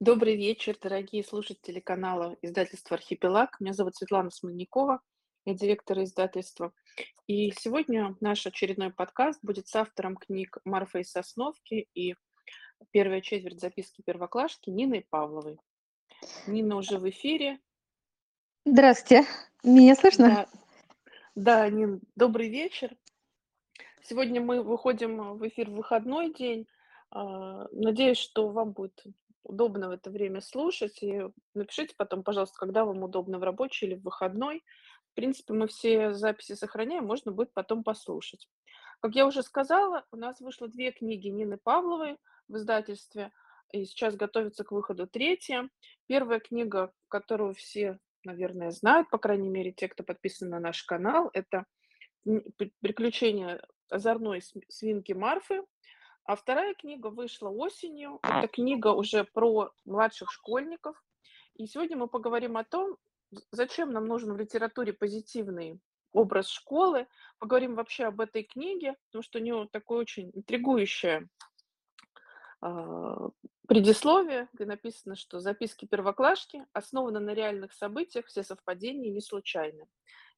Добрый вечер, дорогие слушатели канала издательства «Архипелаг». Меня зовут Светлана Смольникова, я директор издательства. И сегодня наш очередной подкаст будет с автором книг Марфой Сосновки и первая четверть записки первоклашки Ниной Павловой. Нина уже в эфире. Здравствуйте. Меня слышно? Да, да Нин, добрый вечер. Сегодня мы выходим в эфир в выходной день. А, надеюсь, что вам будет удобно в это время слушать. И напишите потом, пожалуйста, когда вам удобно в рабочий или в выходной. В принципе, мы все записи сохраняем, можно будет потом послушать. Как я уже сказала, у нас вышло две книги Нины Павловой в издательстве, и сейчас готовится к выходу третья. Первая книга, которую все, наверное, знают, по крайней мере, те, кто подписан на наш канал, это «Приключения озорной свинки Марфы», а вторая книга вышла осенью. Это книга уже про младших школьников. И сегодня мы поговорим о том, зачем нам нужен в литературе позитивный образ школы. Поговорим вообще об этой книге, потому что у нее такое очень интригующее э, предисловие, где написано, что записки первоклашки основаны на реальных событиях, все совпадения не случайны.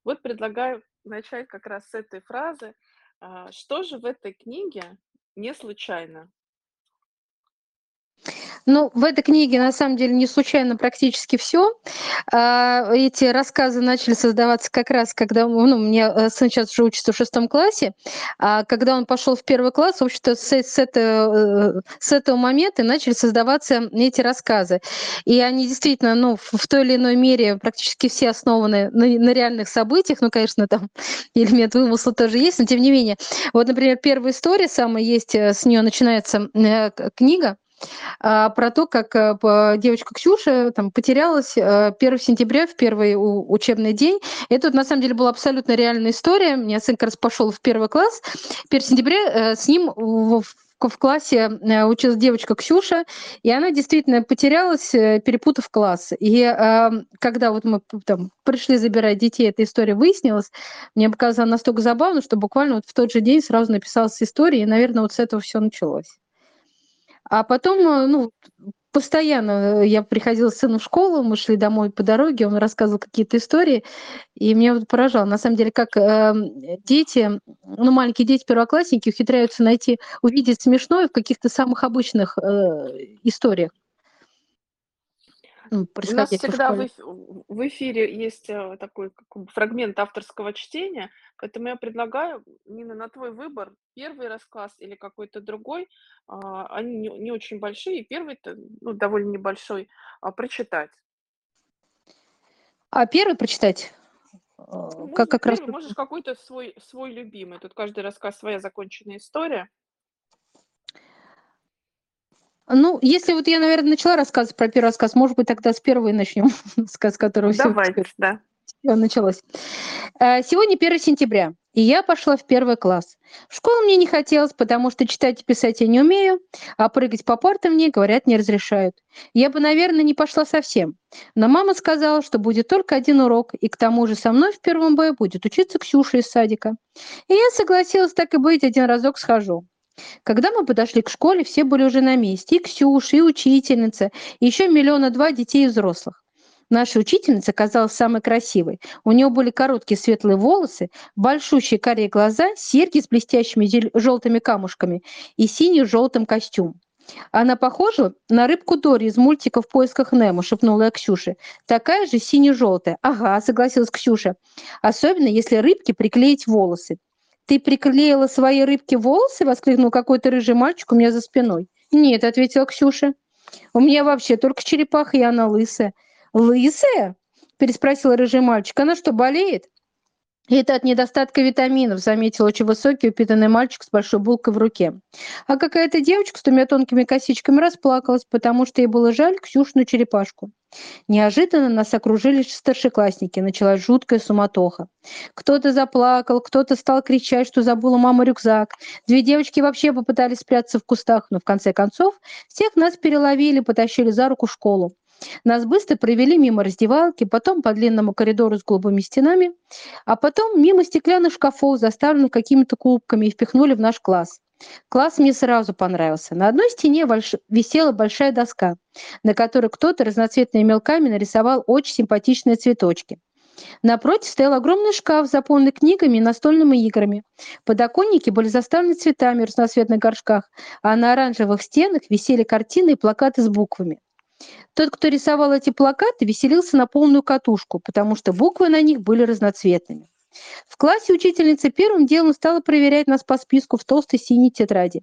Вот предлагаю начать как раз с этой фразы. Э, что же в этой книге не случайно. Ну, в этой книге, на самом деле, не случайно практически все. А, эти рассказы начали создаваться как раз, когда ну, у меня э, сын сейчас уже учится в шестом классе, а когда он пошел в первый класс, в общем-то, с, с, э, с этого момента начали создаваться эти рассказы. И они действительно, ну, в той или иной мере практически все основаны на, на реальных событиях. Ну, конечно, там элемент вымысла тоже есть, но тем не менее. Вот, например, первая история самая есть, э, с нее начинается книга, про то, как э, девочка Ксюша там, потерялась 1 э, сентября в первый учебный день. Это, на самом деле, была абсолютно реальная история. У меня сын как раз пошел в первый класс. 1 сентября э, с ним в в классе училась девочка Ксюша, и она действительно потерялась, перепутав класс. И э, когда вот мы там пришли забирать детей, эта история выяснилась, мне показалось настолько забавно, что буквально вот в тот же день сразу написалась история, и, наверное, вот с этого все началось. А потом, э, ну, постоянно э, я приходила с сыном в школу, мы шли домой по дороге, он рассказывал какие-то истории, и меня вот поражало, на самом деле, как э, дети, ну, маленькие дети, первоклассники ухитряются найти, увидеть смешное в каких-то самых обычных э, историях. Ну, У нас всегда в, в эфире есть э, такой фрагмент авторского чтения, поэтому я предлагаю, Нина, на твой выбор, первый рассказ или какой-то другой, а, они не, не очень большие, первый ну, довольно небольшой, а, прочитать. А первый прочитать? Ну, как, как раз... можешь какой-то свой, свой любимый. Тут каждый рассказ своя законченная история. Ну, если вот я, наверное, начала рассказывать про первый рассказ, может быть, тогда с первого и начнем, с которого Давайте, все, да. все началось. Э, сегодня 1 сентября, и я пошла в первый класс. В школу мне не хотелось, потому что читать и писать я не умею, а прыгать по партам мне, говорят, не разрешают. Я бы, наверное, не пошла совсем. Но мама сказала, что будет только один урок, и к тому же со мной в первом Б будет учиться Ксюша из садика. И я согласилась так и быть, один разок схожу. Когда мы подошли к школе, все были уже на месте. И Ксюша, и учительница, и еще миллиона два детей и взрослых. Наша учительница казалась самой красивой. У нее были короткие светлые волосы, большущие карие глаза, серьги с блестящими желтыми камушками и синий-желтым костюм. «Она похожа на рыбку Дори из мультика «В поисках Немо», — шепнула я Ксюше. «Такая же сине-желтая». «Ага», — согласилась Ксюша. «Особенно, если рыбке приклеить волосы». «Ты приклеила свои рыбки волосы?» — воскликнул какой-то рыжий мальчик у меня за спиной. «Нет», — ответила Ксюша. «У меня вообще только черепаха, и она лысая». «Лысая?» — переспросил рыжий мальчик. «Она что, болеет?» «Это от недостатка витаминов», — заметил очень высокий упитанный мальчик с большой булкой в руке. А какая-то девочка с двумя тонкими косичками расплакалась, потому что ей было жаль Ксюшину черепашку. Неожиданно нас окружили старшеклассники, началась жуткая суматоха. Кто-то заплакал, кто-то стал кричать, что забыла мама рюкзак. Две девочки вообще попытались спрятаться в кустах, но в конце концов всех нас переловили, потащили за руку в школу. Нас быстро провели мимо раздевалки, потом по длинному коридору с голубыми стенами, а потом мимо стеклянных шкафов, заставленных какими-то клубками, и впихнули в наш класс. Класс мне сразу понравился. На одной стене больш... висела большая доска, на которой кто-то разноцветными мелками нарисовал очень симпатичные цветочки. Напротив стоял огромный шкаф, заполненный книгами и настольными играми. Подоконники были заставлены цветами в разноцветных горшках, а на оранжевых стенах висели картины и плакаты с буквами. Тот, кто рисовал эти плакаты, веселился на полную катушку, потому что буквы на них были разноцветными. В классе учительница первым делом стала проверять нас по списку в толстой синей тетради.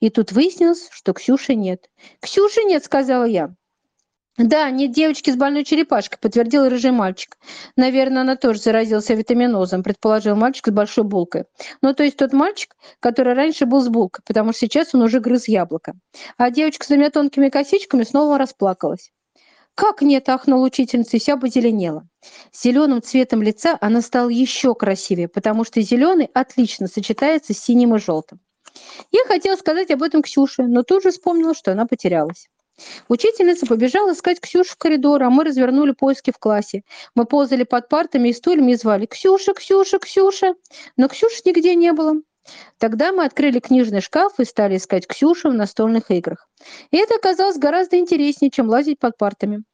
И тут выяснилось, что Ксюши нет. «Ксюши нет», — сказала я. «Да, нет девочки с больной черепашкой», — подтвердил рыжий мальчик. «Наверное, она тоже заразился витаминозом», — предположил мальчик с большой булкой. Ну, то есть тот мальчик, который раньше был с булкой, потому что сейчас он уже грыз яблоко. А девочка с двумя тонкими косичками снова расплакалась. «Как нет?» – ахнула учительница и вся позеленела. Зеленым цветом лица она стала еще красивее, потому что зеленый отлично сочетается с синим и желтым. Я хотела сказать об этом Ксюше, но тут же вспомнила, что она потерялась. Учительница побежала искать Ксюшу в коридор, а мы развернули поиски в классе. Мы ползали под партами и стульями и звали «Ксюша, Ксюша, Ксюша!» Но Ксюши нигде не было. Тогда мы открыли книжный шкаф и стали искать Ксюшу в настольных играх. И это оказалось гораздо интереснее, чем лазить под партами.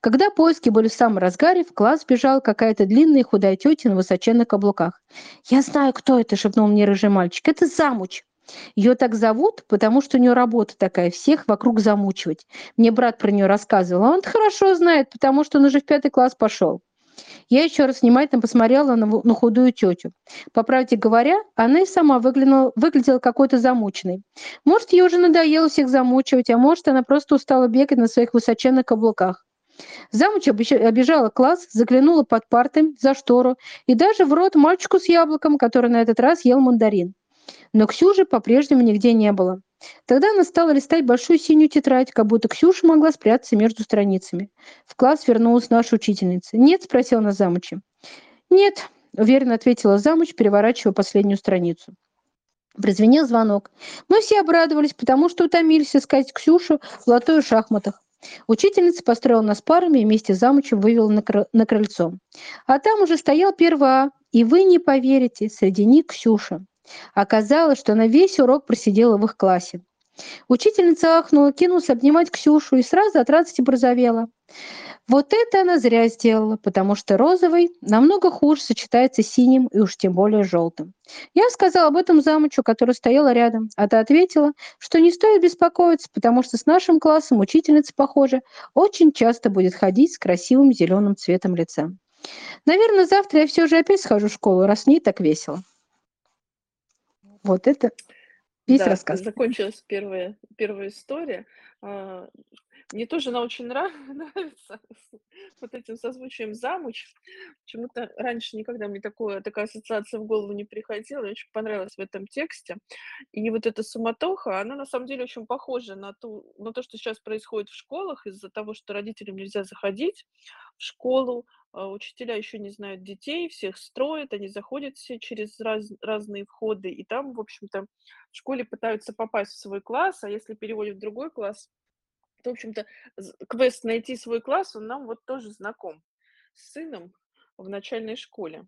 Когда поиски были в самом разгаре, в класс бежала какая-то длинная худая тетя на высоченных каблуках. «Я знаю, кто это!» – шепнул мне рыжий мальчик. «Это Замуч!» Ее так зовут, потому что у нее работа такая, всех вокруг замучивать. Мне брат про нее рассказывал, а он хорошо знает, потому что он уже в пятый класс пошел. Я еще раз внимательно посмотрела на, на худую тетю. По правде говоря, она и сама выглянула, выглядела какой-то замученной. Может, ей уже надоело всех замучивать, а может, она просто устала бегать на своих высоченных каблуках. Замуч обижала класс, заглянула под парты, за штору и даже в рот мальчику с яблоком, который на этот раз ел мандарин. Но Ксюши по-прежнему нигде не было. Тогда она стала листать большую синюю тетрадь, как будто Ксюша могла спрятаться между страницами. В класс вернулась наша учительница. «Нет?» – спросила на замуче. «Нет», – уверенно ответила замуч, переворачивая последнюю страницу. Прозвенел звонок. Мы все обрадовались, потому что утомились искать Ксюшу в лото шахматах. Учительница построила нас парами и вместе с замучем вывела на, кр... на крыльцо. А там уже стоял первый А, и вы не поверите, среди них Ксюша. Оказалось, что она весь урок просидела в их классе. Учительница ахнула, кинулась обнимать Ксюшу и сразу от радости порозовела. Вот это она зря сделала, потому что розовый намного хуже сочетается с синим и уж тем более желтым. Я сказала об этом замучу, который стояла рядом, а та ответила, что не стоит беспокоиться, потому что с нашим классом учительница, похоже, очень часто будет ходить с красивым зеленым цветом лица. Наверное, завтра я все же опять схожу в школу, раз не так весело. Вот это весь Да, рассказ. закончилась первая, первая история. А, Мне тоже она очень нрав- нравится вот этим созвучием замуч. Почему-то раньше никогда мне такое, такая ассоциация в голову не приходила. Мне очень понравилось в этом тексте. И вот эта суматоха, она на самом деле очень похожа на, ту, на то, что сейчас происходит в школах из-за того, что родителям нельзя заходить в школу, учителя еще не знают детей, всех строят, они заходят все через раз, разные входы, и там, в общем-то, в школе пытаются попасть в свой класс, а если переводят в другой класс, то, в общем-то, квест найти свой класс, он нам вот тоже знаком с сыном в начальной школе.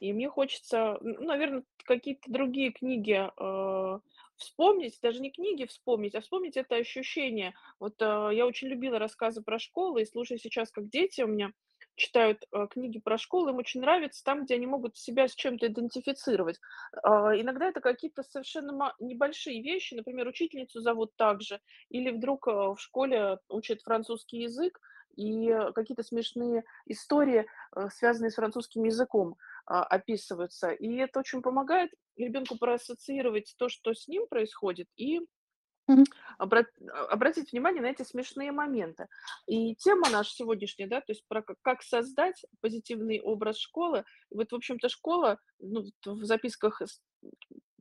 И мне хочется, ну, наверное, какие-то другие книги э, вспомнить, даже не книги вспомнить, а вспомнить это ощущение. Вот э, я очень любила рассказы про школы, и слушая сейчас, как дети у меня читают э, книги про школу, им очень нравится там, где они могут себя с чем-то идентифицировать. А, иногда это какие-то совершенно небольшие вещи, например, учительницу зовут так же, или вдруг э, в школе учат французский язык, и какие-то смешные истории, э, связанные с французским языком, а, описываются. И это очень помогает ребенку проассоциировать то, что с ним происходит, и Обратить внимание на эти смешные моменты. И тема наша сегодняшняя, да, то есть про как, создать позитивный образ школы. И вот, в общем-то, школа, ну, в записках с-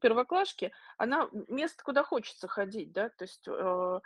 первоклашки, она место, куда хочется ходить, да, то есть э,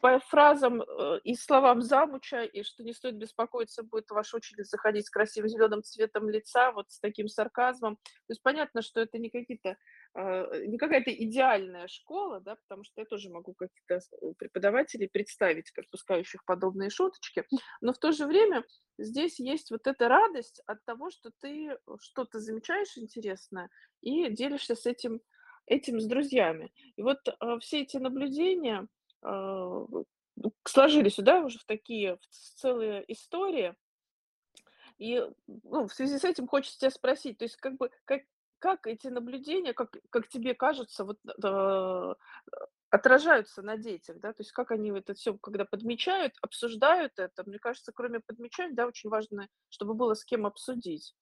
по фразам э, и словам замуча, и что не стоит беспокоиться, будет ваша учительница заходить с красивым зеленым цветом лица, вот с таким сарказмом. То есть понятно, что это не какие-то э, не какая-то идеальная школа, да, потому что я тоже могу каких-то э, преподавателей представить, как пускающих подобные шуточки, но в то же время здесь есть вот эта радость от того, что ты что-то замечаешь интересное и делишься с этим этим с друзьями. И вот, все эти наблюдения, сложились, да, уже в такие, в целые истории. И, ну, в связи с этим хочется тебя спросить, то есть как бы, как как эти наблюдения, как как тебе кажется, вот, а, отражаются на детях, да? То есть как они это всё, когда подмечают, обсуждают это? Мне кажется, кроме подмечать, да, очень важно, чтобы было с кем обсудить.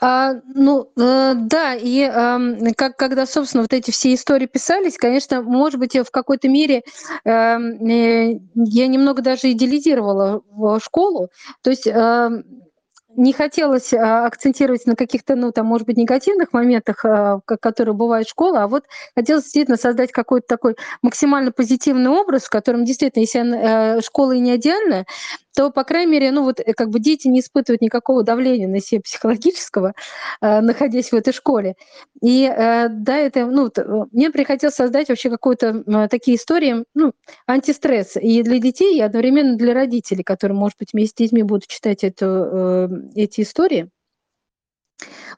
А, ну, э, да, и, ам, как когда, собственно, вот эти все истории писались, конечно, может быть, в какой-то мере, эм, э, я немного даже идеализировала школу. То есть, ам, не хотелось, а, акцентировать на каких-то, ну, там, может быть, негативных моментах, ко которые бывают в школе, а вот хотелось действительно создать какой-то такой максимально позитивный образ, в котором действительно, если э, школа и не идеальная, то, по крайней мере, ну, вот, э, как бы дети не испытывают никакого давления на себя психологического, э, находясь в этой школе. И, э, да, это, ну, мне приходилось создать вообще какую-то, такие истории, ну, антистресс и для детей, и одновременно для родителей, которые, может быть, вместе с детьми будут читать эту, э, эти истории.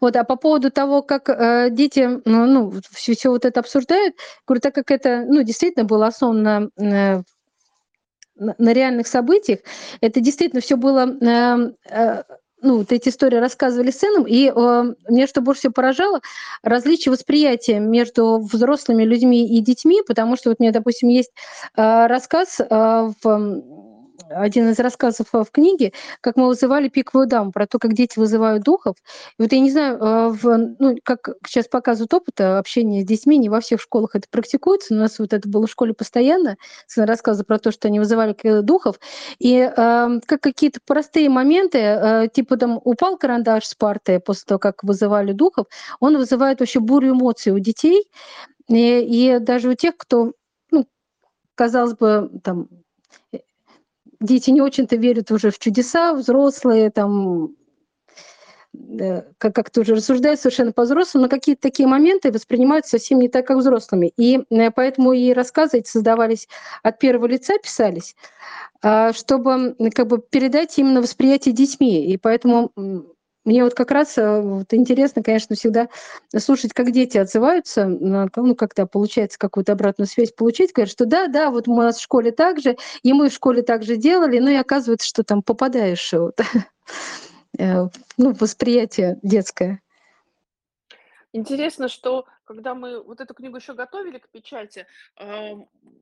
Вот, а по поводу того, как, э, дети, ну ну, всё вот это обсуждают, говорю, так как это, ну, действительно было основано, э, на на реальных событиях, это действительно всё было, эм, э, ну, вот эти истории рассказывали сценам, и, э, меня что больше всего поражало- различие восприятия между взрослыми людьми и детьми. Потому что вот у меня, допустим, есть, э, рассказ, э, в один из рассказов, э, в книге, как мы вызывали пиковую даму, про то, как дети вызывают духов. И вот я не знаю, э, в ну, как щас показывает опыт общения с детьми, не во всех школах это практикуется, у нас вот это было в школе постоянно, рассказы про то, что они вызывали к духов. И, э, как какие-то простые моменты, э, типа там упал карандаш с парты после того, как вызывали духов, он вызывает вообще бурю эмоций у детей. И и даже у тех, кто, ну, казалось бы, там, э дети не очень-то верят уже в чудеса, взрослые там, э, как как-то уже рассуждают совершенно по-взрослому, но какие-то такие моменты воспринимаются совсем не так, как взрослыми. И, э, поэтому и рассказы эти создавались от первого лица, писались, а, чтобы, как бы, передать именно восприятие детьми. И поэтому, мне вот как раз, э, вот интересно, конечно, всегда слушать, как дети отзываются ну, когда получается какую-то обратную связь получить. Говорят, что да-да, вот у нас в школе так же, и мы в школе так же делали. Ну и оказывается, что там попадаешь вот, э, ну, восприятие детское. Интересно, что когда мы вот эту книгу еще готовили к печати,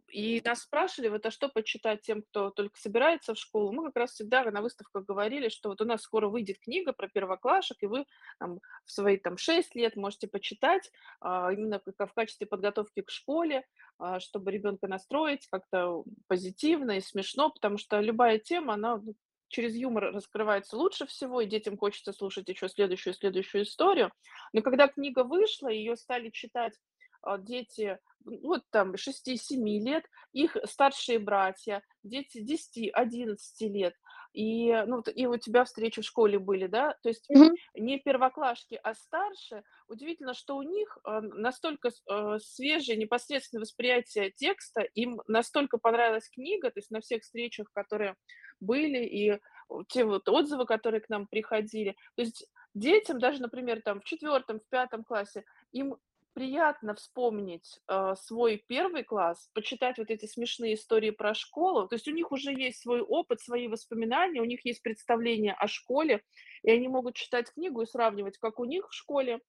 и нас спрашивали, вот: "А что почитать тем, кто только собирается в школу?" Мы как раз всегда на выставках говорили, что вот у нас скоро выйдет книга про первоклашек, и вы там в свои там 6 лет можете почитать, а, именно в качестве подготовки к школе, а, чтобы ребенка настроить как-то позитивно и смешно. Потому что любая тема, она, ну, через юмор раскрывается лучше всего, и детям хочется слушать еще следующую следующую историю. Но когда книга вышла, ее стали читать, дети, ну, вот там 6-7 лет, их старшие братья, дети 10-11 лет. И, ну, и у тебя встречи в школе были, да? То есть Мгм. не первоклашки, а старше. Удивительно, что у них, а, настолько э, свежее непосредственное восприятие текста, им настолько понравилась книга, то есть на всех встречах, которые были, и те вот отзывы, которые к нам приходили. То есть детям даже, например, там в 4, в 5 классе, им приятно вспомнить, а, свой 1 класс, почитать вот эти смешные истории про школу. То есть у них уже есть свой опыт, свои воспоминания, у них есть представление о школе, и они могут читать книгу и сравнивать, как у них в школе,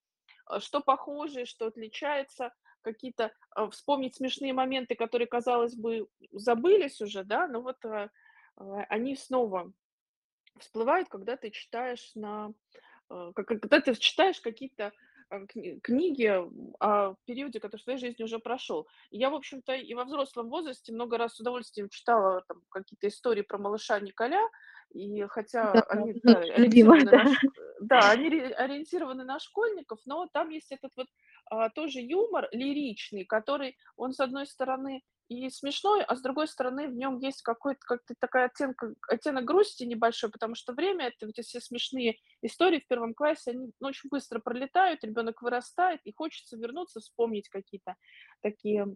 а, что похоже, что отличается, какие-то, а, вспомнить смешные моменты, которые, казалось бы, забылись уже, да, но вот, а, а, они снова всплывают, когда ты читаешь на э, ко когда ты читаешь какие-то, книги о периоде, который в твоей жизни уже прошел. Я, в общем-то, и во взрослом возрасте много раз с удовольствием читала там какие-то истории про малыша Николя, и хотя Да, они, мгм, да, любимая, ориентированы на да. да, они ри ориентированы на школьников, но там есть этот вот, а, тоже юмор лиричный, который, он, с одной стороны, и смешной, а с другой стороны, в нем есть какой-то, как-то такая оттенка оттенок грусти небольшой, потому что время, это эти все смешные истории в 1 классе, они, ну, очень быстро пролетают, ребенок вырастает, и хочется вернуться, вспомнить какие-то такие,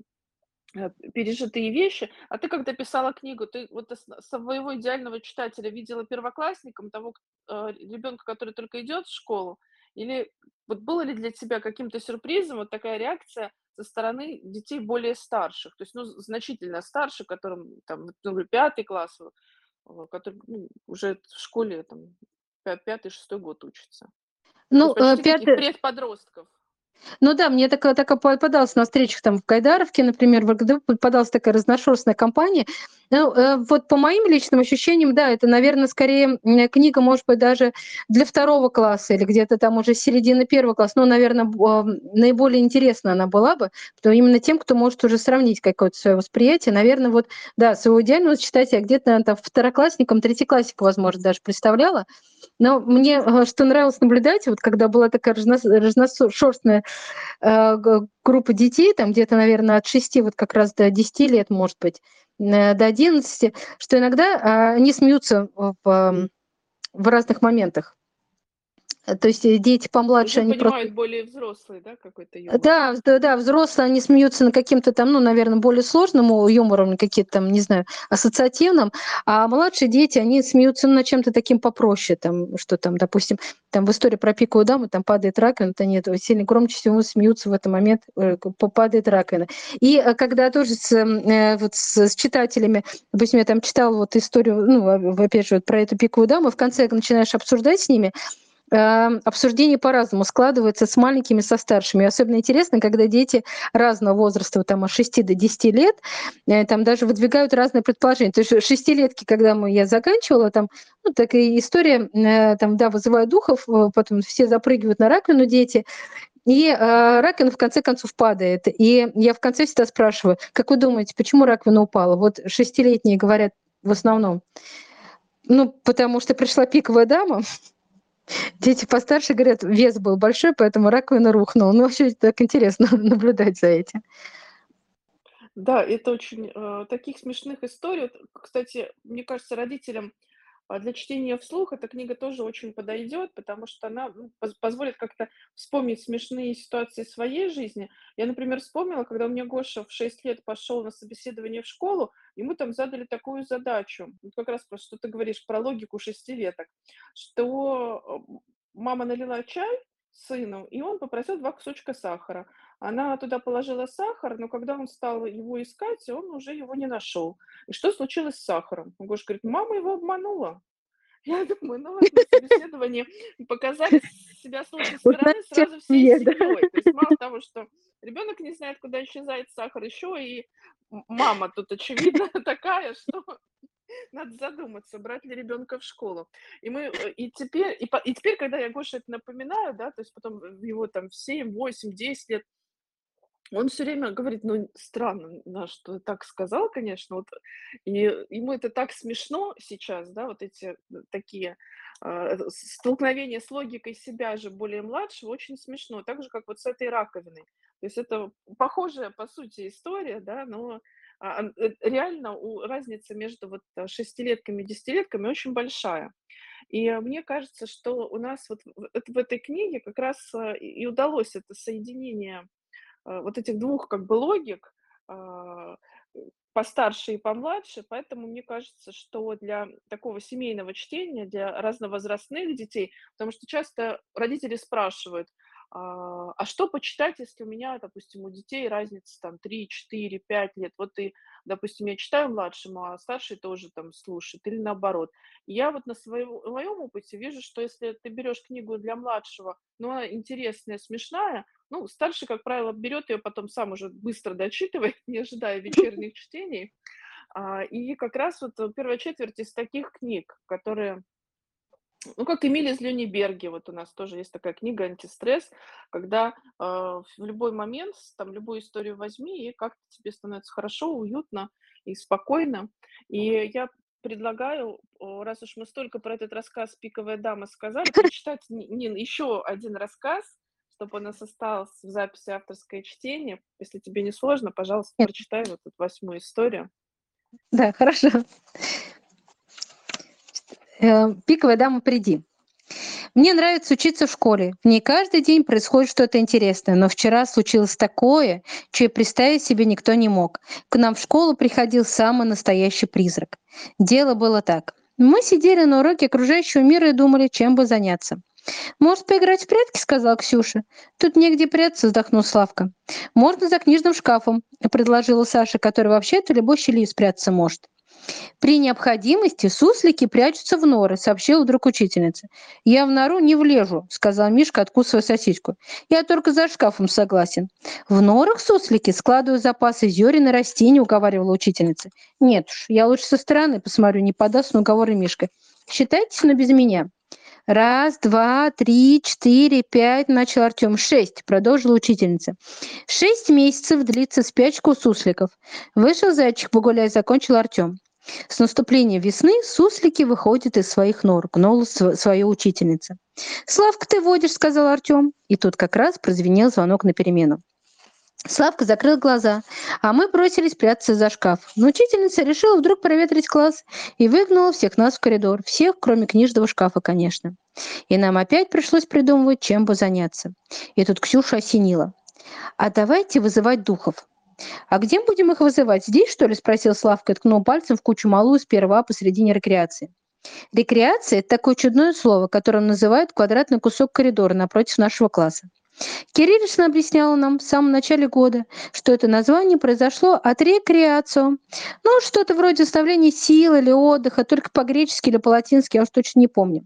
э, пережитые вещи. А ты, когда писала книгу, ты вот своего идеального читателя видела первоклассником, того, э, ребенка, который только идет в школу, или вот было ли для тебя каким-то сюрпризом вот такая реакция со стороны детей более старших, то есть, ну, значительно старше, которым там, например, пятый класс, который ну, уже в школе там пятый-шестой год учится. Ну, э, пятый, предподростков. Ну да, мне так, так попадалось на встречах там в Гайдаровке, например, в РГД попадалась такая разношерстная компания. Ну, э, вот по моим личным ощущениям, да, это, наверное, скорее книга, может быть, даже для второго класса или где-то там уже середины первого класса. Ну, наверное, наиболее интересна она была бы, потому именно тем, кто может уже сравнить какое-то свое восприятие. Наверное, вот, да, своего идеального читателя где-то там второклассником, третьеклассником, возможно, даже представляла. Но мне э, что нравилось наблюдать, вот когда была такая разношерстная группа детей, там где-то, наверное, от 6 вот как раз до 10 лет, может быть, э, до 11, что иногда э, они смеются в, в разных моментах. Э, то есть э, дети помладше, Уже они понимают просто... более взрослый, да, какой-то юмор? Да, да, да, взрослые, они смеются на каким-то там, ну, наверное, более сложным юмором, какие-то там, не знаю, ассоциативным, а младшие дети, они смеются ну, на чем-то таким попроще, там, что там, допустим, там в истории про пиковую даму, там падает раковина, то нет, сильно громче всего смеются в этот момент, э, падает раковина. И когда тоже с, вот с, с читателями, допустим, я там читала вот историю, ну, опять же, вот про эту пиковую даму, в конце начинаешь обсуждать с ними, обсуждение по-разному складывается с маленькими, со старшими. особенно интересно, когда дети разного возраста, там от 6 до 10 лет, э, там даже выдвигают разные предположения. То есть шестилетки, когда мы, я заканчивала, там ну, такая история, э, там, да, вызывает духов, э, потом все запрыгивают на раковину дети, и э, раковина в конце концов падает. И я в конце всегда спрашиваю, как вы думаете, почему раковина упала? Вот шестилетние говорят в основном, ну, потому что пришла пиковая дама, Дети постарше говорят, вес был большой, поэтому раковина рухнула. Ну, вообще так интересно наблюдать за этим. Да, это очень э, таких смешных историй. Кстати, мне кажется, родителям для чтения вслух эта книга тоже очень подойдет, потому что она ну, позволит как-то вспомнить смешные ситуации своей жизни. Я, например, вспомнила, когда у меня Гоша в 6 лет пошел на собеседование в школу, ему там задали такую задачу, как раз про что ты говоришь, про логику шестилеток, что мама налила чай сыну, и он попросил два кусочка сахара. Она туда положила сахар, но когда он стал его искать, он уже его не нашел. И что случилось с сахаром? Гоша говорит, мама его обманула. Я думаю, ну на собеседовании показали себя с лучшей стороны сразу всей семьей. То есть мало того, что ребенок не знает, куда исчезает сахар, еще и мама тут очевидно такая, что надо задуматься, брать ли ребенка в школу. И мы, э, и теперь, и, и теперь, когда я Гоше это напоминаю, да, то есть потом его там в 7, 8, 10 лет, он все время говорит, ну, странно, на что так сказал, конечно, вот, и ему это так смешно сейчас, да, вот эти э, такие э, столкновения с логикой себя же более младшего очень смешно, так же, как вот с этой раковиной. То есть это похожая, по сути, история, да, но а, э, реально разница между вот э, шестилетками и десятилетками очень большая. И мне кажется, что у нас вот в, этой книге как раз и удалось это соединение вот этих двух как бы логик, а, постарше и помладше, поэтому мне кажется, что для такого семейного чтения, для разновозрастных детей, потому что часто родители спрашивают, а, а что почитать, если у меня, допустим, у детей разница там 3, 4, 5 лет, вот и, допустим, я читаю младшему, а старший тоже там слушает, или наоборот. Я вот на своем, моем опыте вижу, что если ты берешь книгу для младшего, но она интересная, смешная, ну, старший, как правило, берет ее, потом сам уже быстро дочитывает, не ожидая вечерних чтений. А, и как раз вот первая четверть из таких книг, которые ну, как Эмиль из Люниберги, вот у нас тоже есть такая книга «Антистресс», когда э, в любой момент, там, любую историю возьми, и как-то тебе становится хорошо, уютно и спокойно. И я предлагаю, раз уж мы столько про этот рассказ «Пиковая дама» сказали, прочитать Нин еще один рассказ, чтобы у нас осталось в записи авторское чтение. Если тебе не сложно, пожалуйста, Нет. прочитай вот эту восьмую историю. Да, хорошо. Э, Пиковая дама, приди. Мне нравится учиться в школе. В ней каждый день происходит что-то интересное, но вчера случилось такое, и представить себе никто не мог. К нам в школу приходил самый настоящий призрак. Дело было так. Мы сидели на уроке окружающего мира и думали, чем бы заняться. «Может, поиграть в прятки?» — сказала Ксюша. «Тут негде прятаться», — вздохнул Славка. «Можно за книжным шкафом», — предложила Саша, который вообще-то любой щелью спрятаться может. «При необходимости суслики прячутся в норы», — сообщила вдруг учительница. «Я в нору не влежу», — сказал Мишка, откусывая сосиску. «Я только за шкафом согласен». «В норах суслики складывают запасы зерен и растений», — уговаривала учительница. «Нет уж, я лучше со стороны посмотрю, не подаст на уговоры Мишка. Считайте, но без меня». «Раз, два, три, четыре, пять», — начал Артем. «Шесть», — продолжила учительница. «Шесть месяцев длится спячка у сусликов». Вышел зайчик погулять, закончил Артем. С наступлением весны суслики выходят из своих нор, гнула свою учительница. «Славка, ты водишь», — сказал Артем. И тут как раз прозвенел звонок на перемену. Славка закрыл глаза, а мы бросились прятаться за шкаф. Но учительница решила вдруг проветрить класс и выгнала всех нас в коридор. Всех, кроме книжного шкафа, конечно. И нам опять пришлось придумывать, чем бы заняться. И тут Ксюша осенила. «А давайте вызывать духов». «А где будем их вызывать? Здесь, что ли?» – спросил Славка и ткнул пальцем в кучу малую сперва посредине рекреации. Рекреация – это такое чудное слово, которым называют квадратный кусок коридора напротив нашего класса. Кириллишна объясняла нам в самом начале года, что это название произошло от рекреацио. Ну, что-то вроде оставления сил или отдыха, только по-гречески или по-латински, я уж точно не помню.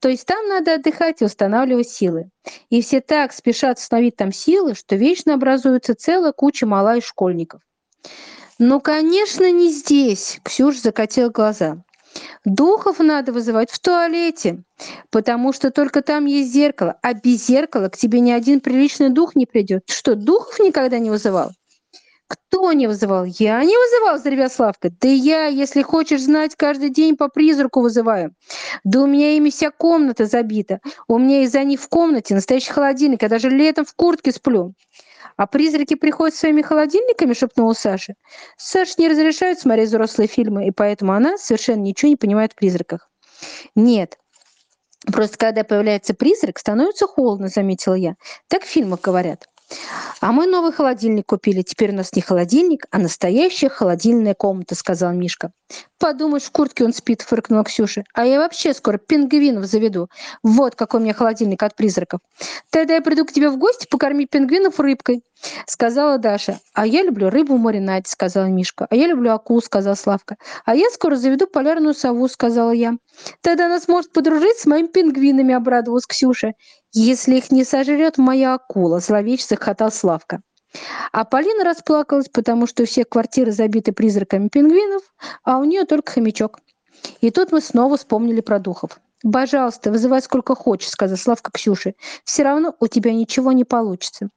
То есть там надо отдыхать и устанавливать силы. И все так спешат установить там силы, что вечно образуется целая куча мала школьников. «Ну, конечно, не здесь!» – Ксюша закатила глаза. Духов надо вызывать в туалете, потому что только там есть зеркало, а без зеркала к тебе ни один приличный дух не придет. что, духов никогда не вызывал? Кто не вызывал? Я не вызывал, заревел Славка. Да я, если хочешь знать, каждый день по призраку вызываю. Да у меня ими вся комната забита. У меня из-за них в комнате настоящий холодильник. Я даже летом в куртке сплю. «А призраки приходят своими холодильниками?» – шепнула Саша. Саша не разрешают смотреть взрослые фильмы, и поэтому она совершенно ничего не понимает в призраках. «Нет, Просто когда появляется призрак, становится холодно, заметила я. Так в фильмах говорят. А мы новый холодильник купили. Теперь у нас не холодильник, а настоящая холодильная комната, сказал Мишка. Подумаешь, в куртке он спит, фыркнула Ксюша. А я вообще скоро пингвинов заведу. Вот какой у меня холодильник от призраков. Тогда я приду к тебе в гости покормить пингвинов рыбкой, сказала Даша. А я люблю рыбу в сказала Мишка. А я люблю акул, сказал Славка. А я скоро заведу полярную сову, сказала я. Тогда она сможет подружить с моими пингвинами, обрадовалась Ксюша. Если их не сожрет моя акула, зловеще захотал Славка. А Полина расплакалась, потому что все квартиры забиты призраками пингвинов, а у нее только хомячок. И тут мы снова вспомнили про духов. «Пожалуйста, вызывай сколько хочешь», — сказал Славка Ксюше. «Все равно у тебя ничего не получится».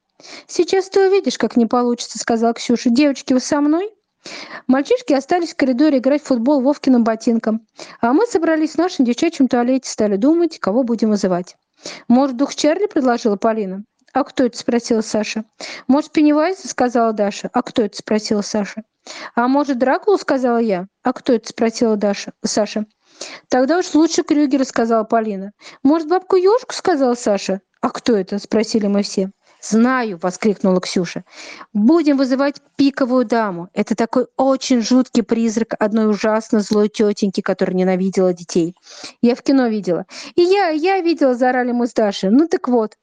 «Сейчас ты увидишь, как не получится», — сказала Ксюша. «Девочки, вы со мной?» Мальчишки остались в коридоре играть в футбол Вовкиным ботинком. А мы собрались в нашем девчачьем туалете, стали думать, кого будем вызывать. «Может, дух Чарли?» — предложила Полина. «А кто это?» – спросила Саша. «Может, Пеннивайз?» – сказала Даша. «А кто это?» – спросила Саша. «А может, Дракула?» – сказала я. «А кто это?» – спросила Даша. Саша. «Тогда уж лучше Крюгера», – сказала Полина. «Может, бабку Ёшку?» – сказала Саша. «А кто это?» – спросили мы все. «Знаю!» – воскликнула Ксюша. «Будем вызывать пиковую даму. Это такой очень жуткий призрак одной ужасно злой тетеньки, которая ненавидела детей. Я в кино видела. И я, я видела, заорали мы с Дашей. Ну так вот,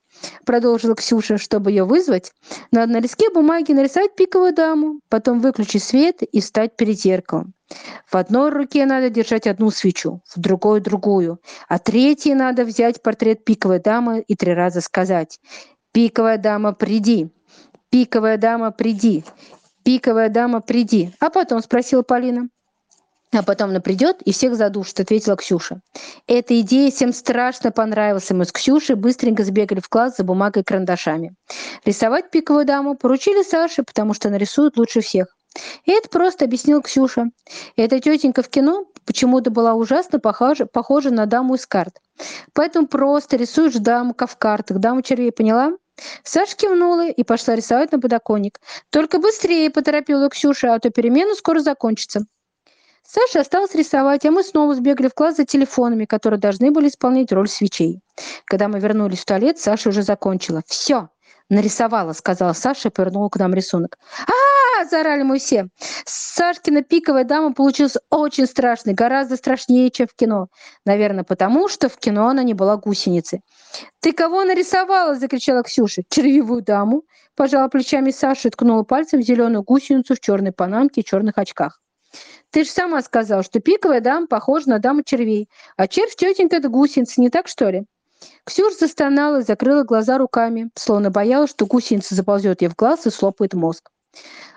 продолжила Ксюша, чтобы ее вызвать, надо на листке бумаги нарисовать пиковую даму, потом выключить свет и встать перед зеркалом. В одной руке надо держать одну свечу, в другой – другую, а третьей надо взять портрет пиковой дамы и три раза сказать «Пиковая дама, приди! Пиковая дама, приди! Пиковая дама, приди!» А потом спросила Полина. А потом она придет и всех задушит, ответила Ксюша. Эта идея всем страшно понравилась. Мы с Ксюшей быстренько сбегали в класс за бумагой и карандашами. Рисовать пиковую даму поручили Саше, потому что она рисует лучше всех. И это просто объяснил Ксюша. Эта тетенька в кино почему-то была ужасно похожа, похожа на даму из карт. Поэтому просто рисуешь даму в картах, даму червей, поняла? Саша кивнула и пошла рисовать на подоконник. «Только быстрее!» – поторопила Ксюша, а то перемена скоро закончится. Саша осталось рисовать, а мы снова сбегали в класс за телефонами, которые должны были исполнять роль свечей. Когда мы вернулись в туалет, Саша уже закончила. «Все, нарисовала», — сказала Саша и повернула к нам рисунок. а заорали мы все. Сашкина пиковая дама получилась очень страшной, гораздо страшнее, чем в кино. Наверное, потому что в кино она не была гусеницей. «Ты кого нарисовала?» – закричала Ксюша. «Червивую даму», – пожала плечами Саша и ткнула пальцем в зеленую гусеницу в черной панамке и черных очках. Ты же сама сказала, что пиковая дама похожа на даму червей, а червь тетенька – это гусеница, не так, что ли? Ксюша застонала и закрыла глаза руками, словно боялась, что гусеница заползет ей в глаз и слопает мозг.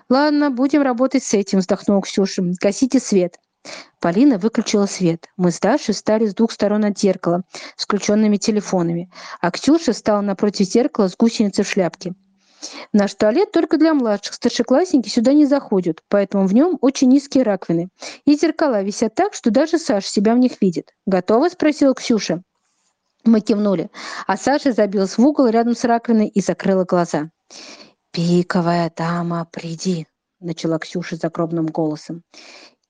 «Ладно, будем работать с этим», – вздохнула Ксюша. «Гасите свет». Полина выключила свет. Мы с Дашей встали с двух сторон от зеркала с включенными телефонами, а Ксюша стала напротив зеркала с гусеницей в шляпке. Наш туалет только для младших. Старшеклассники сюда не заходят, поэтому в нем очень низкие раковины. И зеркала висят так, что даже Саша себя в них видит. «Готова?» – спросила Ксюша. Мы кивнули, а Саша забилась в угол рядом с раковиной и закрыла глаза. «Пиковая дама, приди!» – начала Ксюша загробным голосом.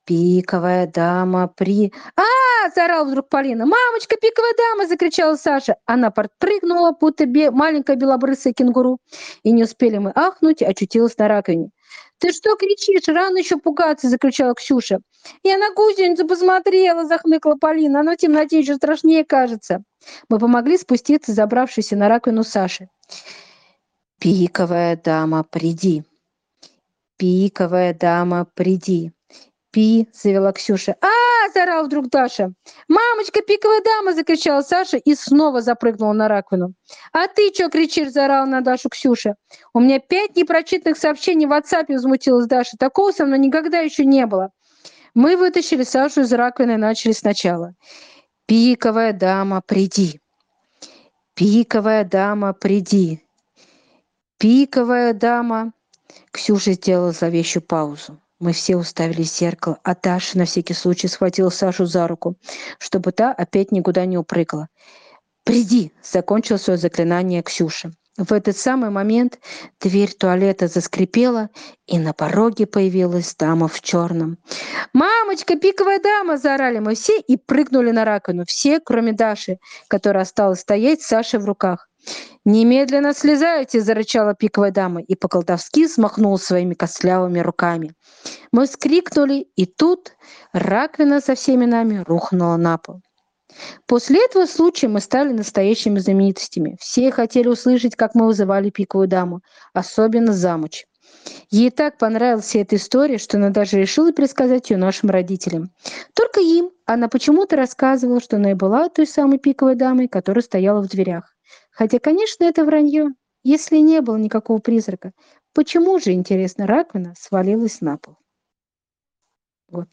«Пиковая дама, при...» а заорала вдруг Полина. «Мамочка, пиковая дама!» – закричала Саша. Она подпрыгнула, будто бе... маленькая белобрысая кенгуру. И не успели мы ахнуть, очутилась на раковине. «Ты что кричишь? Рано еще пугаться!» – закричала Ксюша. «Я на гусеницу посмотрела!» – захныкала Полина. «Оно в темноте еще страшнее кажется!» Мы помогли спуститься, забравшейся на раковину Саши. «Пиковая дама, приди!» «Пиковая дама, приди!» «Пи!» – завела Ксюша. а заорал вдруг Даша. «Мамочка, пиковая дама!» – закричала Саша и снова запрыгнула на раковину. «А ты что кричишь?» – заорала на Дашу Ксюша. «У меня пять непрочитанных сообщений в WhatsApp», – возмутилась Даша. «Такого со мной никогда еще не было». Мы вытащили Сашу из раковины и начали сначала. «Пиковая дама, приди!» «Пиковая дама, приди!» «Пиковая дама!» Ксюша сделала зловещую паузу. Мы все уставились в зеркало, а Даша на всякий случай схватила Сашу за руку, чтобы та опять никуда не упрыгала. «Приди!» – закончил свое заклинание Ксюша. В этот самый момент дверь туалета заскрипела, и на пороге появилась дама в черном. «Мамочка, пиковая дама!» – заорали мы все и прыгнули на раковину. Все, кроме Даши, которая осталась стоять с Сашей в руках. «Немедленно слезайте!» – зарычала пиковая дама и по-колдовски взмахнула своими костлявыми руками. Мы вскрикнули, и тут раковина со всеми нами рухнула на пол. После этого случая мы стали настоящими знаменитостями. Все хотели услышать, как мы вызывали пиковую даму, особенно замуч. Ей так понравилась эта история, что она даже решила пересказать ее нашим родителям. Только им она почему-то рассказывала, что она и была той самой пиковой дамой, которая стояла в дверях. Хотя, конечно, это вранье. Если не было никакого призрака, почему же, интересно, раковина свалилась на пол? Вот.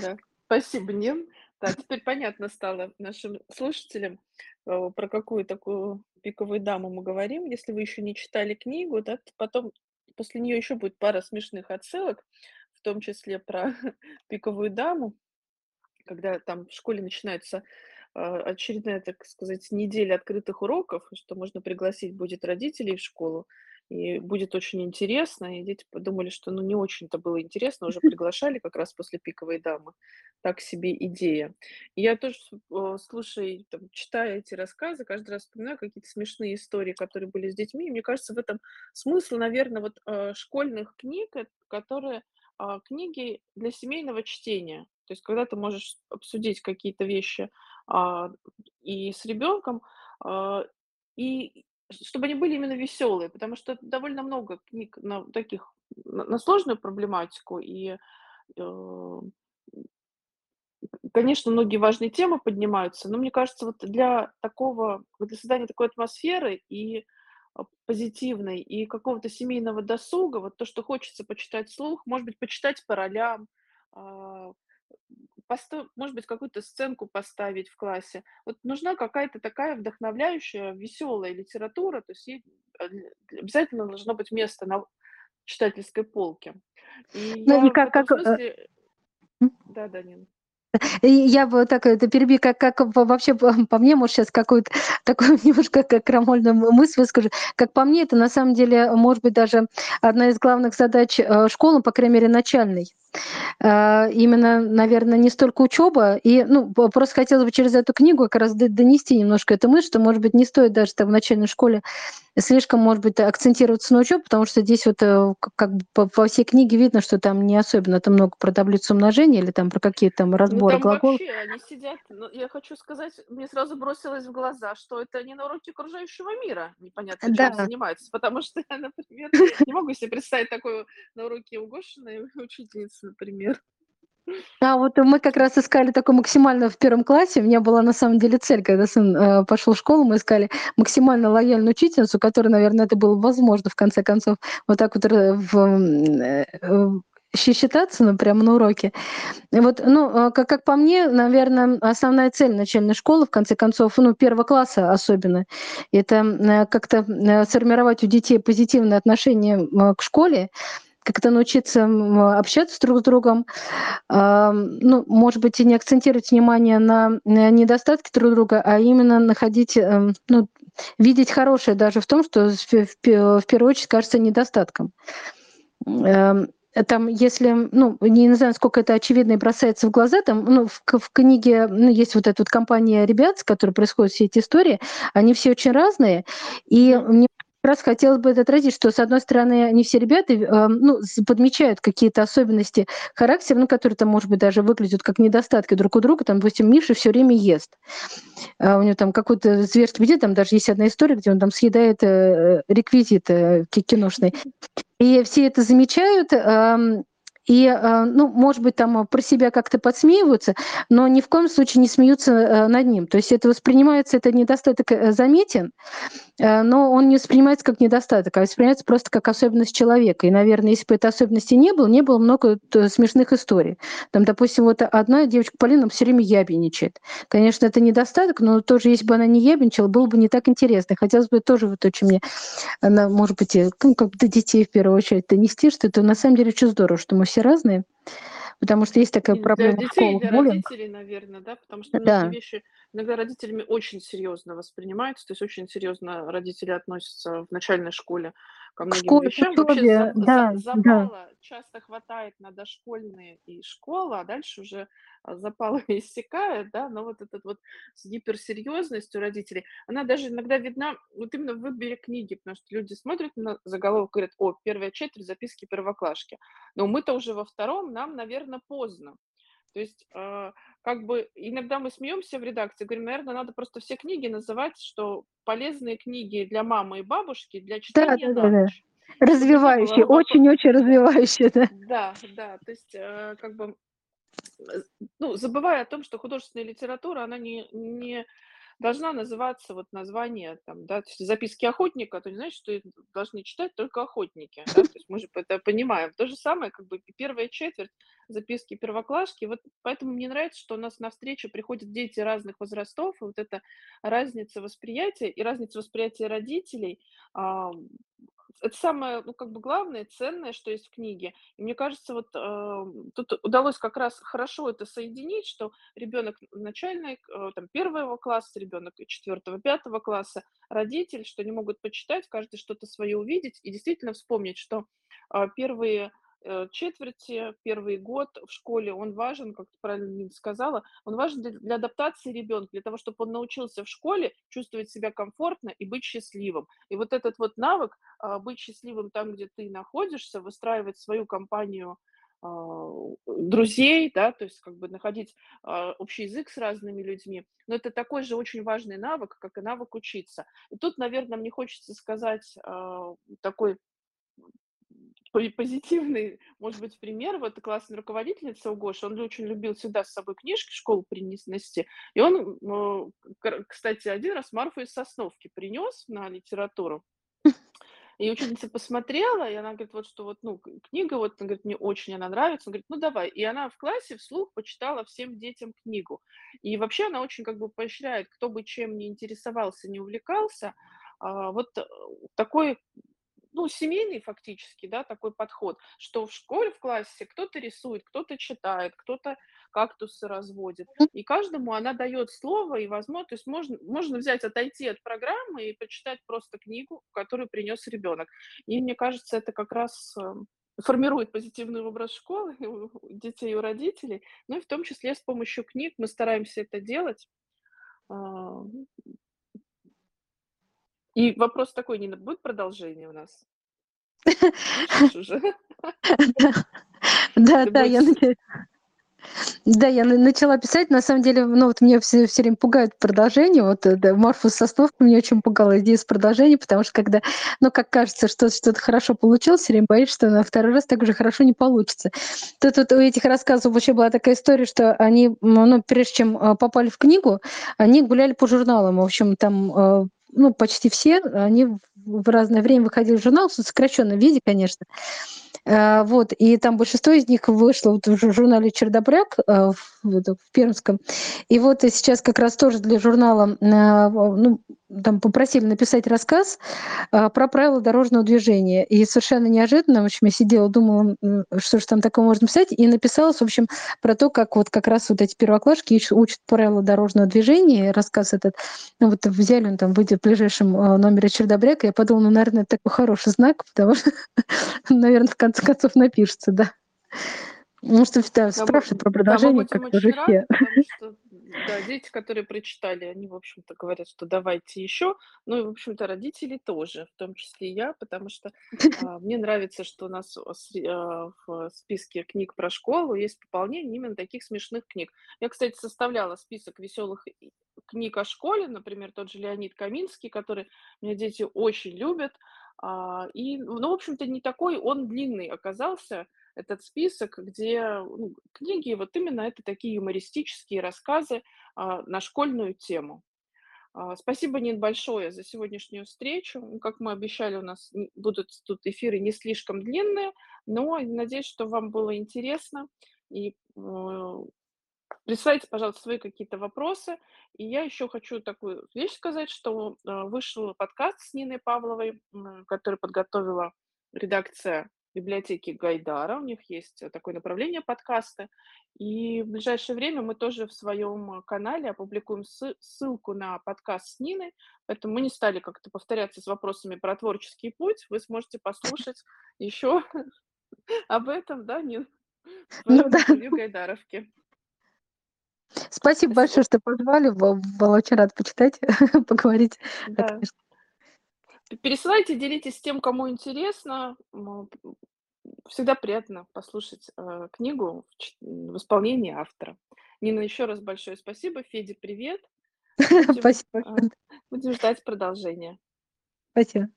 Да, спасибо, Нин. Да, теперь понятно стало нашим слушателям, э, про какую такую пиковую даму мы говорим. Если вы еще не читали книгу, да, то потом после нее еще будет пара смешных отсылок, в том числе про пиковую даму, когда там в школе начинаются очередная, так сказать, неделя открытых уроков, что можно пригласить будет родителей в школу, и будет очень интересно. И дети подумали, что ну не очень-то было интересно, уже приглашали как раз после пиковой дамы. Так себе идея. И я тоже, слушая, там, читая эти рассказы, каждый раз вспоминаю какие-то смешные истории, которые были с детьми. И мне кажется, в этом смысл, наверное, вот э, школьных книг, э, которые а, книги для семейного чтения. То есть когда ты можешь обсудить какие-то вещи а, и с ребенком, а, и чтобы они были именно веселые, потому что довольно много книг на таких на, на сложную проблематику и э, конечно, многие важные темы поднимаются, но мне кажется, вот для такого, для создания такой атмосферы и а, позитивной, и какого-то семейного досуга, вот то, что хочется почитать вслух, может быть, почитать по ролям, посто может быть, какую-то сценку поставить в классе. Вот нужна какая-то такая вдохновляющая, веселая литература, то есть ей э, обязательно должно быть место на читательской полке. И Ну и как, этом как, э, смысле... Да, да, Нина. Я бы так это перебью, как, как вообще по, мне, может, сейчас какую-то такую немножко как крамольную мысль выскажу. Как по мне, это на самом деле может быть даже одна из главных задач э, школы, по крайней мере, начальной. Э, именно, наверное, не столько учеба. И, ну, просто хотелось бы через эту книгу как раз донести немножко эту мысль, что, может быть, не стоит даже там в начальной школе слишком, может быть, акцентироваться на учебе, потому что здесь вот э, как бы по, по всей книге видно, что там не особенно там много про таблицу умножения или там про какие-то там разборы ну, там глаголов. вообще они сидят, ну, я хочу сказать, мне сразу бросилось в глаза, что это не на уроке окружающего мира непонятно чем Да. занимаются, потому что я, например, не могу себе представить такое на уроке у Гошиной учительницы, например. А вот мы как раз искали такое максимально в первом классе. У меня была на самом деле цель, когда сын э, пошел в школу, мы искали максимально лояльную учительницу, которая, наверное, это было возможно в конце концов вот так вот э, в, э, э, считаться, ну, прямо на уроке. И вот, ну, как, как по мне, наверное, основная цель начальной школы, в конце концов, ну, первого класса особенно, это как-то сформировать у детей позитивное отношение к школе, как-то научиться общаться друг с другом, ну, может быть, и не акцентировать внимание на недостатки друг друга, а именно находить, эм, ну, видеть хорошее даже в том, что в первую очередь кажется недостатком. Эм, там, если, ну, не знаю, сколько это очевидно и бросается в глаза, там, ну, в, в книге, ну, есть вот эта вот компания ребят, с которой происходят все эти истории, они все очень разные, и мне раз хотелось бы это отразить, что, с одной стороны, не все ребята э, ну, подмечают какие-то особенности характера, ну, которые там, может быть, даже выглядят как недостатки друг у друга. Там, допустим, Миша все время ест. А у него там какой-то зверский аппетит, там даже есть одна история, где он там съедает э, реквизит э, киношный. И все это замечают, и, э, ну, может быть, там про себя как-то подсмеиваются, но ни в коем случае не смеются э, над ним. То есть это воспринимается, это недостаток э, заметен, но он не воспринимается как недостаток, а воспринимается просто как особенность человека. И, наверное, если бы этой особенности не было, не было много смешных историй. Там, допустим, вот одна девочка Полина все время ябеничает. Конечно, это недостаток, но тоже, если бы она не ябеничала, было бы не так интересно. Хотелось бы тоже вот очень мне, она, может быть, ну, как до детей в первую очередь донести, что это на самом деле очень здорово, что мы все разные, потому что есть такая И проблема для в детей, школах для буллинг. родителей, наверное, да, потому что многие Да. вещи иногда родителями очень серьезно воспринимаются, то есть очень серьезно родители относятся в начальной школе ко многим школе, вещам. Вообще да, да. запала часто хватает на дошкольные и школа, а дальше уже а, запалы иссякают, да, но вот этот вот с гиперсерьезностью родителей, она даже иногда видна вот именно в выборе книги, потому что люди смотрят на заголовок и говорят, о, первая четверть записки первоклашки. Но мы-то уже во втором, нам, наверное, поздно. То есть, э, как бы иногда мы смеемся в редакции, говорим, наверное, надо просто все книги называть, что полезные книги для мамы и бабушки для Да, чтения да, да, да. ночь. Было Развивающие, очень-очень развивающие, да. Да, да, то есть, э, как бы, э, ну, забывая о том, что художественная литература, она не, не должна называться вот название там, да, то есть записки охотника, то не значит, что их должны читать только охотники, да, то есть мы же это понимаем. То же самое, как бы первая четверть записки первоклашки, вот поэтому мне нравится, что у нас на встречу приходят дети разных возрастов, и вот эта разница восприятия и разница восприятия родителей, а, это самое, ну, как бы главное, ценное, что есть в книге. И мне кажется, вот э, тут удалось как раз хорошо это соединить, что ребенок начальный, э, там, первого класса, ребенок четвертого, пятого класса, родитель, что они могут почитать, каждый что-то свое увидеть и действительно вспомнить, что э, первые четверти, первый год в школе, он важен, как ты правильно сказала, он важен для, для адаптации ребенка, для того, чтобы он научился в школе чувствовать себя комфортно и быть счастливым. И вот этот вот навык а, быть счастливым там, где ты находишься, выстраивать свою компанию а, друзей, да, то есть как бы находить а, общий язык с разными людьми. Но это такой же очень важный навык, как и навык учиться. И тут, наверное, мне хочется сказать такой позитивный, может быть, пример. Вот классная руководительница у Гоши, он очень любил всегда с собой книжки в школу принести. И он, э, кстати, один раз Марфу из Сосновки принес на литературу. И ученица посмотрела, и она говорит, вот что вот, ну, книга, вот, она говорит, мне очень она нравится. Он говорит, ну, давай. И она в классе вслух почитала всем детям книгу. И вообще она очень как бы поощряет, кто бы чем не интересовался, не увлекался, а, вот э, такой ну, семейный фактически, да, такой подход, что в школе, в классе кто-то рисует, кто-то читает, кто-то кактусы разводит. И каждому она дает слово и возможность, то есть можно, можно взять, отойти от программы и почитать просто книгу, которую принес ребенок. И мне кажется, это как раз э, формирует позитивный образ школы у детей, у родителей. Ну и в том числе с помощью книг мы стараемся это делать. И вопрос такой, Нина, будет продолжение у нас? Уже? Да, да, я надеюсь. Да, я на начала писать. На самом деле, ну, вот меня все всё время пугает продолжение. Вот, э, да, "Морфус" с Сосновским меня очень пугала идея с продолжением, потому что когда, ну, как кажется, что что-то хорошо получилось, всё время боишься, что на второй раз так же хорошо не получится. Тут вот у этих рассказов вообще была такая история, что они, ну, прежде чем, э, попали в книгу, они гуляли по журналам. В общем, там, э, ну, почти все, они в в разное время выходил журнал, в сокращенном виде, конечно. Э, вот, и там большинство из них вышло вот в жу журнале "Чердобряк", э, в в пермском. И вот сейчас как раз тоже для журнала, на в ну, там попросили написать рассказ, э, про правила дорожного движения. И совершенно неожиданно, в общем, я сидела, думала, что ж там такое можно написать, и написала, в общем, про то, как вот как раз вот эти первоклашки учат правила дорожного движения. Рассказ этот, ну, вот взяли, он там выйдет в ближайшем, э, номере "Чердобряка". Я подумала, ну, наверное, это такой хороший знак, потому что, наверно, в конце концов напишется, да. Ну, что да, спрашивают про продолжение, как очень все. потому что, да, дети, которые прочитали, они, в общем-то, говорят, что давайте еще. Ну и, в общем-то, родители тоже, в том числе и я, потому что, а, мне нравится, что у нас сре а, в списке книг про школу есть пополнение именно таких смешных книг. Я, кстати, составляла список веселых книг о школе, например, тот же Леонид Каминский, который меня дети очень любят. А, и, ну, в общем-то, не такой он длинный оказался, этот список, где, ну, книги, вот именно это такие юмористические рассказы, а, на школьную тему. А, спасибо, Нин, большое за сегодняшнюю встречу. Ну, как мы обещали, у нас будут тут эфиры не слишком длинные, но надеюсь, что вам было интересно. И, э, присылайте, пожалуйста, свои какие-то вопросы. И я еще хочу такую вещь сказать, что, э, вышел подкаст с Ниной Павловой, м, который подготовила редакция библиотеки Гайдара. У них есть, э, такое направление подкасты. И в ближайшее время мы тоже в своем канале опубликуем сы ссылку на подкаст с Ниной, поэтому мы не стали как-то повторяться с вопросами про творческий путь. Вы сможете послушать еще об этом, да, Нин, Ну да. интервью Гайдаровке. Спасибо большое, что позвали. Бы была очень рада почитать, поговорить Да. Пересылайте, делитесь тем, кому интересно. Всегда приятно послушать, э, книгу в в исполнении автора. Нина, еще раз большое спасибо. Феде привет. Будем, Спасибо э, будем ждать продолжения. Спасибо.